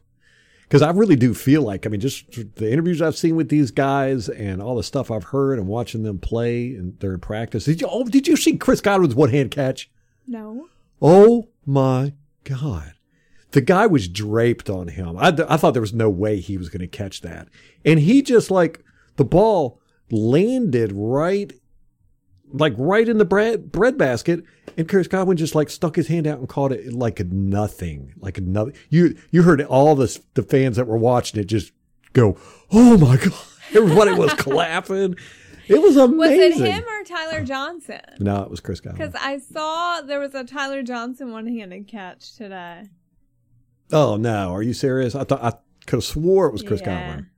Because I really do feel like, I mean, just the interviews I've seen with these guys and all the stuff I've heard and watching them play and they're in practice. Did you? Oh, did you see Chris Godwin's one hand catch? No. Oh my God. The guy was draped on him. I, I thought there was no way he was going to catch that. And he just like the ball landed right, like right in the bread, bread basket. And Chris Godwin just like stuck his hand out and caught it like nothing, like nothing. You, you heard all the, the fans that were watching it just go, Oh my God. Everybody was clapping. It was amazing. Was it him or Tyler Johnson? No, it was Chris Godwin. Because I saw there was a Tyler Johnson one-handed catch today. Oh no, are you serious? I thought I could have swore it was Chris Yeah. Godwin.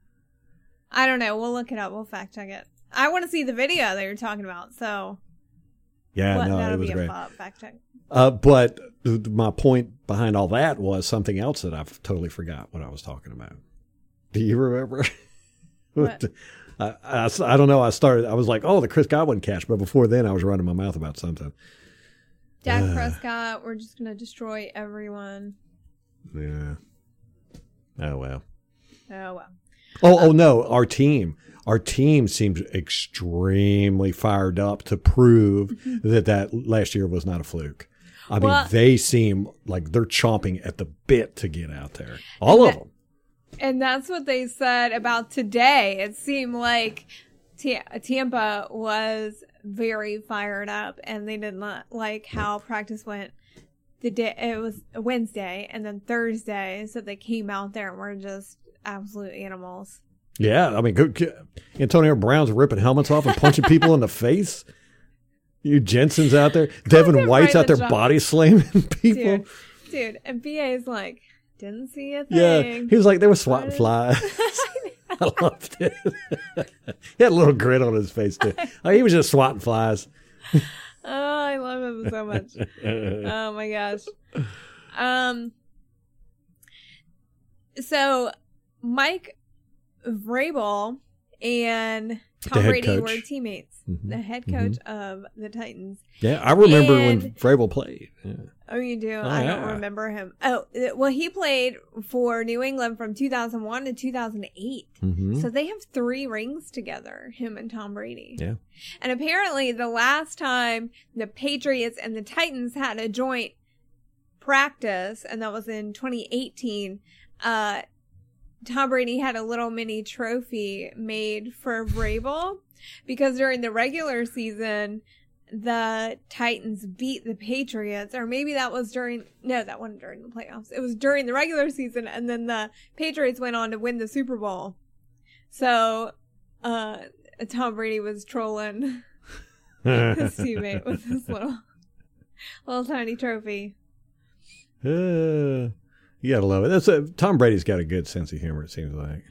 I don't know. We'll look it up. We'll fact check it. I want to see the video that you're talking about. So Yeah, what- no, that'll it was be great. fact check. Uh, but my point behind all that was something else that I've totally forgot what I was talking about. Do you remember? What? I, I, I don't know. I started. I was like, "Oh, the Chris Godwin catch," but before then, I was running my mouth about something. Dak Uh. Prescott, we're just gonna destroy everyone. Yeah. Oh well. Oh well. Oh, oh no, our team. Our team seems extremely fired up to prove mm-hmm. that that last year was not a fluke. I mean, they seem like they're chomping at the bit to get out there. All of that- them. And that's what they said about today. It seemed like Ta- Tampa was very fired up, and they did not like how practice went. The day it was Wednesday and then Thursday, so they came out there and were just absolute animals. Yeah, I mean, go, Antonio Brown's ripping helmets off and punching people in the face. You Jensen's out there. Devin White's out the there job. body slamming people. Dude, dude, and BA is like, didn't see a thing. Yeah, he was like they were swatting flies. I loved it. he had a little grin on his face too. Oh, he was just swatting flies. Oh, I love him so much. oh my gosh. Um. So, Mike Vrabel and Tom Brady were teammates. Mhm, The head coach of the Titans. yeah, I remember when And- Vrabel played. Yeah. Oh, you do? I don't remember him. Oh, uh, well, he played for New England from 2001 to 2008. Mhm. So they have three rings together, him and Tom Brady. Yeah. And apparently, the last time the Patriots and the Titans had a joint practice, and that was in 2018, uh, Tom Brady had a little mini trophy made for Vrabel because during the regular season, the Titans beat the Patriots, or maybe that was during, no, that wasn't during the playoffs. It was during the regular season, and then the Patriots went on to win the Super Bowl. So, uh, Tom Brady was trolling his teammate with this little, little tiny trophy. Uh, you gotta love it. That's a, Tom Brady's got a good sense of humor. It seems like.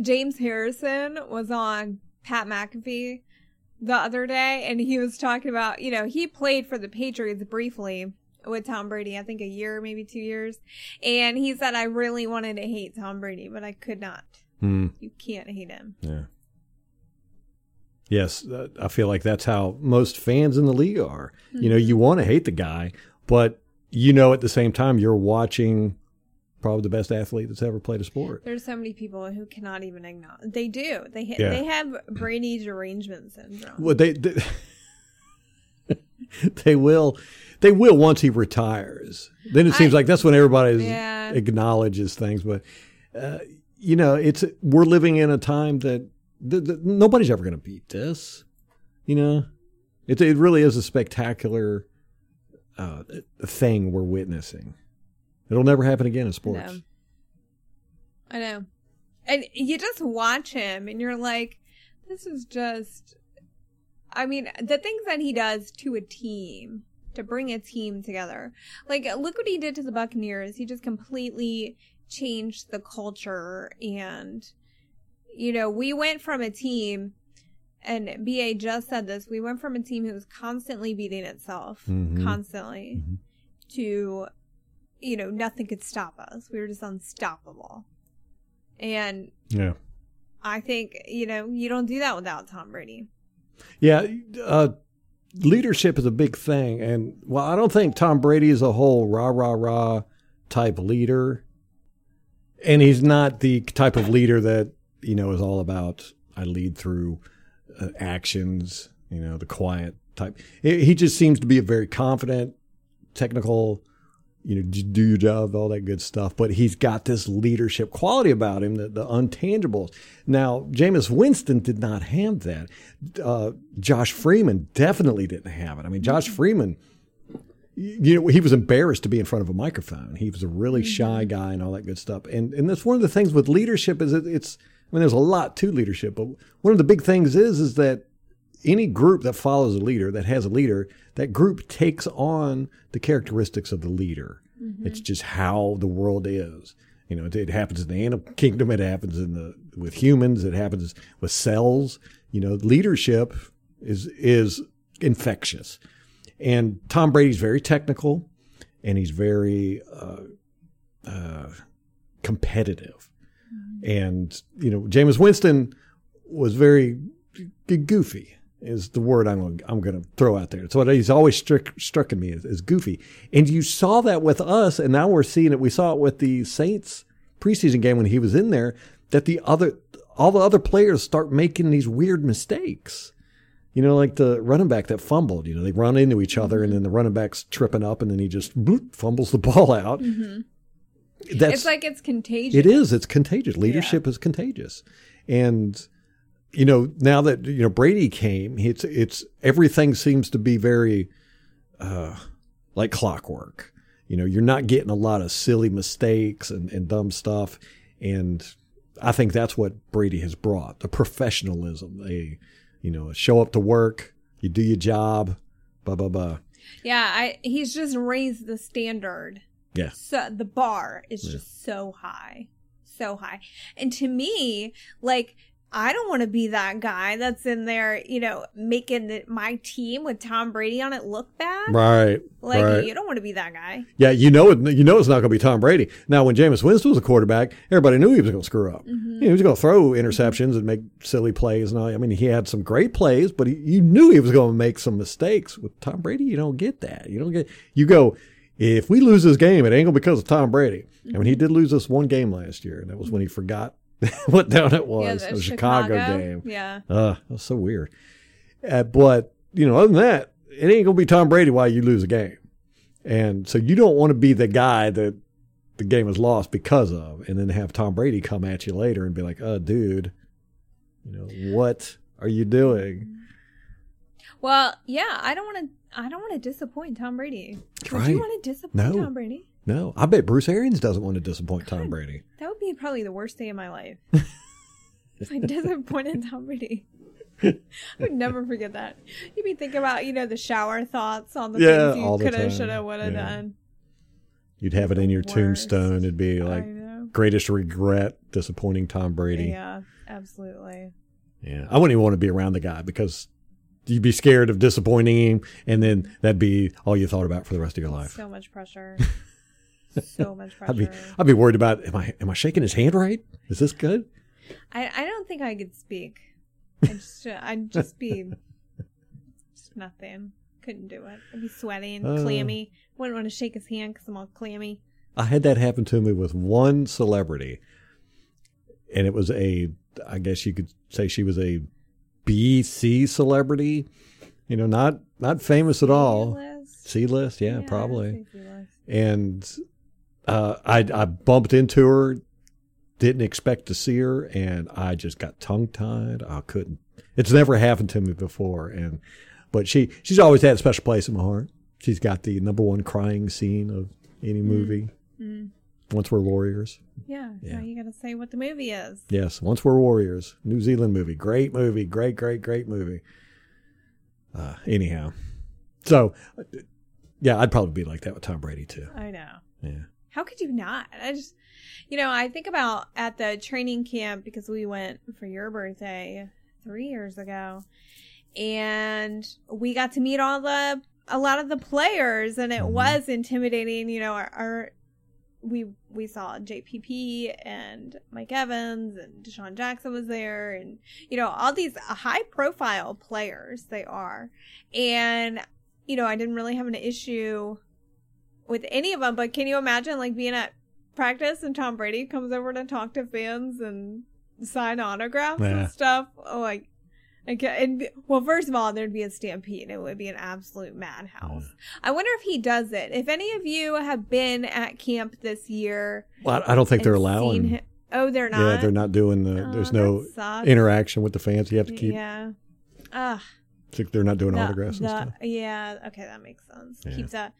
James Harrison was on Pat McAfee the other day, and he was talking about, you know, he played for the Patriots briefly with Tom Brady, I think a year, maybe two years. And he said, I really wanted to hate Tom Brady, but I could not. Hmm. You can't hate him. Yeah. Yes, uh, I feel like that's how most fans in the league are. You know, you want to hate the guy, but you know at the same time you're watching probably the best athlete that's ever played a sport. There's so many people who cannot even acknowledge. They do. They ha- Yeah. they have Brady derangement syndrome. Well, they they, they will they will once he retires. Then it seems I- like that's when everybody Yeah. acknowledges things. But uh, you know, it's we're living in a time that th- th- nobody's ever going to beat this. You know, it it really is a spectacular uh, thing we're witnessing. It'll never happen again in sports. No. I know. And you just watch him and you're like, this is just. I mean, the things that he does to a team, to bring a team together. Like, look what he did to the Buccaneers. He just completely changed the culture. And, you know, we went from a team, and BA just said this, we went from a team who was constantly beating itself, Mhm. constantly, Mhm. to you know, nothing could stop us. We were just unstoppable. And Yeah. I think, you know, you don't do that without Tom Brady. Yeah, uh, leadership is a big thing, and well, I don't think Tom Brady is a whole rah rah rah type leader, and he's not the type of leader that you know is all about I lead through actions, you know, the quiet type. He just seems to be a very confident, technical, you know, do your job, all that good stuff. But he's got this leadership quality about him, the, the untangibles. Now, Jameis Winston did not have that. Uh, Josh Freeman definitely didn't have it. I mean, Josh Freeman, you know, he was embarrassed to be in front of a microphone. He was a really shy guy and all that good stuff. And and that's one of the things with leadership is it, it's. I mean, there's a lot to leadership, but one of the big things is is that any group that follows a leader, that has a leader, that group takes on the characteristics of the leader. It's just how the world is. You know, it, it happens in the animal kingdom. It happens in the with humans. It happens with cells. You know, leadership is is infectious. And Tom Brady's very technical, and he's very uh, uh, competitive. And you know, Jameis Winston was very goofy is the word I'm gonna, I'm going to throw out there. It's what he's always struck struck me as, as goofy. And you saw that with us, and now we're seeing it. We saw it with the Saints preseason game when he was in there. That the other all the other players start making these weird mistakes. You know, like the running back that fumbled. You know, they run into each other, and then the running back's tripping up, and then he just bloop, fumbles the ball out. Mm-hmm. That's it's like it's contagious. it is. It's contagious. Leadership is contagious, and you know now that you know Brady came, it's it's everything seems to be very uh, like clockwork. You know, you're not getting a lot of silly mistakes and, and dumb stuff, and I think that's what Brady has brought the professionalism. a you know, show up to work, you do your job, blah blah blah. Yeah, I he's just raised the standard. Yeah. So the bar is just so high. So high. And to me, like I don't want to be that guy that's in there, you know, making the, my team with Tom Brady on it look bad. Right. Like right. you don't want to be that guy. Yeah, you know it. You know it's not going to be Tom Brady. Now, when Jameis Winston was a quarterback, everybody knew he was going to screw up. Mm-hmm. You know, he was going to throw interceptions and make silly plays and all. I mean, he had some great plays, but he, you knew he was going to make some mistakes. With Tom Brady, you don't get that. You don't get. You go. If we lose this game, it ain't going to because of Tom Brady. I mean, he did lose this one game last year, and that was when he forgot what down it was. yeah, the the Chicago, game. Yeah. Uh, that was so weird. Uh, but, you know, other than that, it ain't going to be Tom Brady while you lose a game. And so you don't want to be the guy that the game is lost because of, and then have Tom Brady come at you later and be like, oh, dude, you know, what are you doing? Well, yeah, I don't want to. I don't want to disappoint Tom Brady. Would Right. you want to disappoint No. Tom Brady? No, I bet Bruce Arians doesn't want to disappoint Tom Brady. That would be probably the worst day of my life. if I disappointed Tom Brady. I would never forget that. You'd be thinking about, you know, the shower thoughts on the Yeah, things all you the could have, time. should have, would have Yeah. done. You'd have it in your Worst. tombstone. It'd be like greatest regret disappointing Tom Brady. Yeah, absolutely. Yeah, I wouldn't even want to be around the guy because you'd be scared of disappointing him, and then that'd be all you thought about for the rest of your life. So much pressure. so much pressure. I'd be, I'd be worried about am I, am I shaking his hand right? Is this good? I, I don't think I could speak. I just, I'd just be just nothing. Couldn't do it. I'd be sweating, Uh. clammy. Wouldn't want to shake his hand because I'm all clammy. I had that happen to me with one celebrity, and it was a, I guess you could say she was a B C celebrity, you know, not not famous at all? C list, yeah, probably. and uh, I, I bumped into her, didn't expect to see her, and I just got tongue tied. I couldn't. It's never happened to me before, and but she she's always had a special place in my heart. She's got the number one crying scene of any movie. Mm. Once Were Warriors, Yeah, Yeah. You got to say what the movie is. yes. Once Were Warriors, New Zealand movie, great movie, great, great, great movie. Uh, anyhow, so yeah, I'd probably be like that with Tom Brady too. I know. Yeah. How could you not? I just, you know, I think about at the training camp because we went for your birthday three years ago, and we got to meet all the a lot of the players, and it Mhm. was intimidating. You know, our, our we we saw JPP and Mike Evans and DeSean Jackson was there, and you know all these high profile players they are, and you know I didn't really have an issue with any of them. But can you imagine like being at practice and Tom Brady comes over to talk to fans and sign autographs Yeah. and stuff? Oh, like. Okay, and well, first of all, there'd be a stampede. And it would be an absolute madhouse. I wonder if he does it. If any of you have been at camp this year, Well, I don't think they're allowing. him- oh, they're not. Yeah, they're not doing the. Oh, there's no interaction with the fans. You have to keep. Yeah. Ah, They're not doing the- autographs and the- stuff. Yeah. Okay, that makes sense. Yeah. Keep the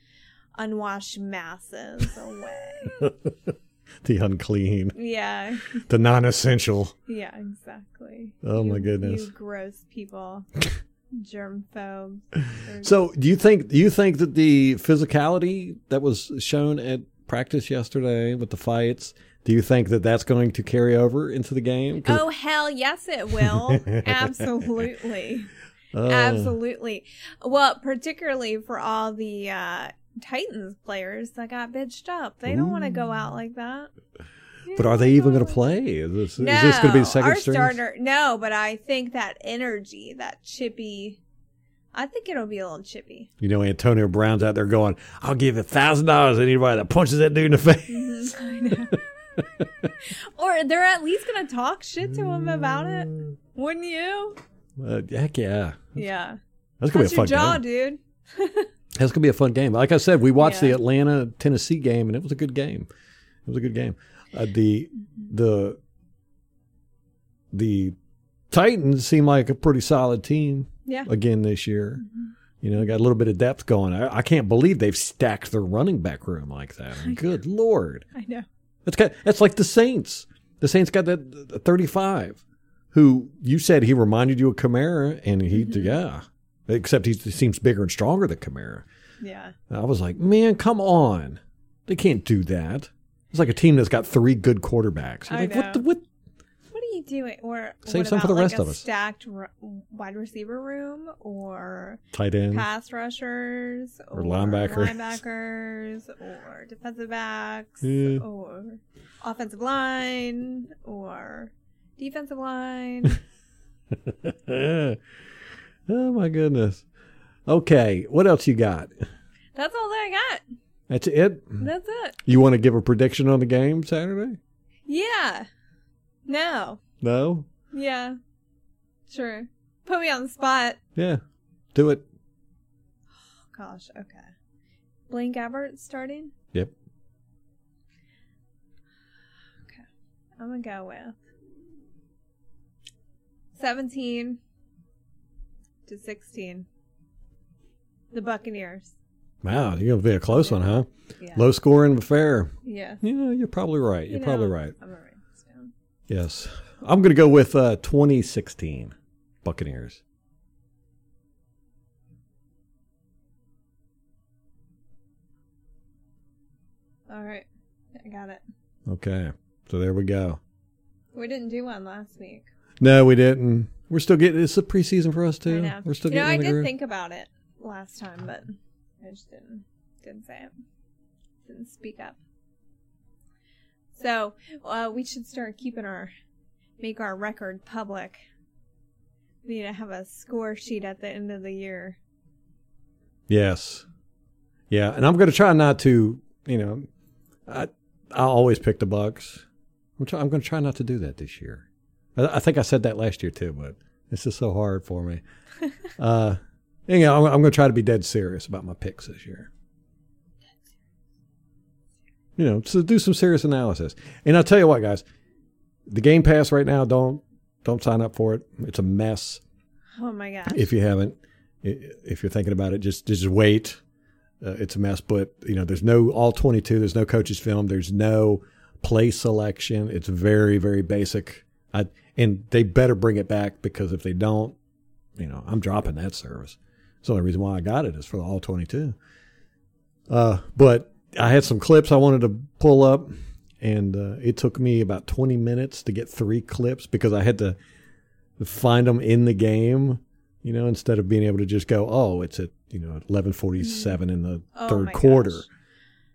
unwashed masses away. the unclean, yeah. the non-essential. Yeah. Exactly. Oh, my goodness. You gross people. Germ phobes. So, do you think? Do you think that the physicality that was shown at practice yesterday with the fights? Do you think that that's going to carry over into the game? Oh hell yes it will. Absolutely. uh, Absolutely. Well, particularly for all the uh Titans players that got bitched up. They don't want to go out like that. They But don't are they even going to play? Is this, No, this going to be the second our string? starter. No, but I think that energy, that chippy. I think it'll be a little chippy. You know, Antonio Brown's out there going, "I'll give a thousand dollars to anybody that punches that dude in the face." I know. or they're at least gonna talk shit to him about it, wouldn't you? Uh, heck yeah, Yeah, that's gonna be a your fun jaw, game. dude. That's gonna be a fun game. Like I said, we watched the Atlanta Tennessee game, and it was a good game. It was a good game. Uh, the the the Titans seem like a pretty solid team Yeah, again this year. You know, got a little bit of depth going. I, I can't believe they've stacked their running back room like that. Good lord, I know. that's got, that's like the Saints. The Saints got that uh, thirty-five. Who you said he reminded you of Kamara, and he yeah, except he seems bigger and stronger than Kamara. Yeah, I was like, man, come on. They can't do that. It's like a team that's got three good quarterbacks. You're I like, what, know. the, what? what are you doing? Or Save what some for the rest like, of us. Stacked r- wide receiver room, or Tight end. pass rushers, Or linebackers. linebackers, or defensive backs, Yeah. or offensive line, or defensive line. oh my goodness. Okay, what else you got? That's all that I got. That's it. That's it. You want to give a prediction on the game Saturday? Yeah. No. No. Yeah. Sure. Put me on the spot. Yeah. Do it. Oh, gosh. Okay. Blaine Gabbert starting. Yep. Okay. I'm gonna go with seventeen to sixteen. The Buccaneers. Wow, you're gonna be a close one, huh? Yeah. Low scoring affair. Yeah. Yeah, you're probably right. You're You probably right. I'm gonna write this down. Yes. I'm gonna go with uh 2016 Buccaneers. All right. I got it. Okay. So there we go. We didn't do one last week. No, we didn't. We're still getting it's a preseason for us I too. know. We're still you know, getting I in did groove. think about it last time, but I just didn't didn't say it. Didn't speak up. So uh, we should start keeping our make our record public. We need to have a score sheet at the end of the year. Yes. Yeah, and I'm going to try not to, you know, I I always pick the Bucks. I'm, try, I'm going to try not to do that this year. I, I think I said that last year too, but it's just so hard for me. uh, you know, I'm, I'm going to try to be dead serious about my picks this year. You know, to do some serious analysis. And I'll tell you what, guys, the Game Pass right now, don't don't sign up for it. It's a mess Oh my gosh! if you haven't if you're thinking about it just just wait uh, it's a mess but you know there's no all 22 there's no coaches film there's no play selection it's very very basic I, and they better bring it back because if they don't you know i'm dropping that service it's the only reason why i got it is for the all 22 uh, but i had some clips i wanted to pull up and uh, it took me about 20 minutes to get three clips because i had to find them in the game, you know, instead of being able to just go, oh, it's at you know eleven forty seven in the Oh third quarter. gosh.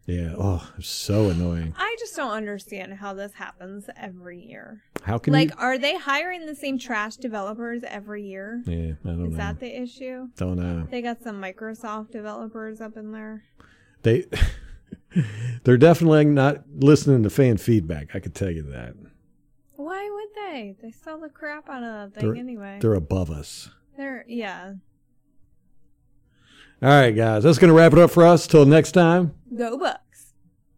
Yeah. Oh, so annoying. I just don't understand how this happens every year. How can Like, are they hiring the same trash developers every year? Yeah, I don't Is know. that the issue? don't know. They got some Microsoft developers up in there. They they're definitely not listening to fan feedback. I can tell you that. Why would they? They sell the crap out of that They're- thing anyway. They're above us. They're yeah. All right, guys, that's going to wrap it up for us. Till next time. Go Bucks.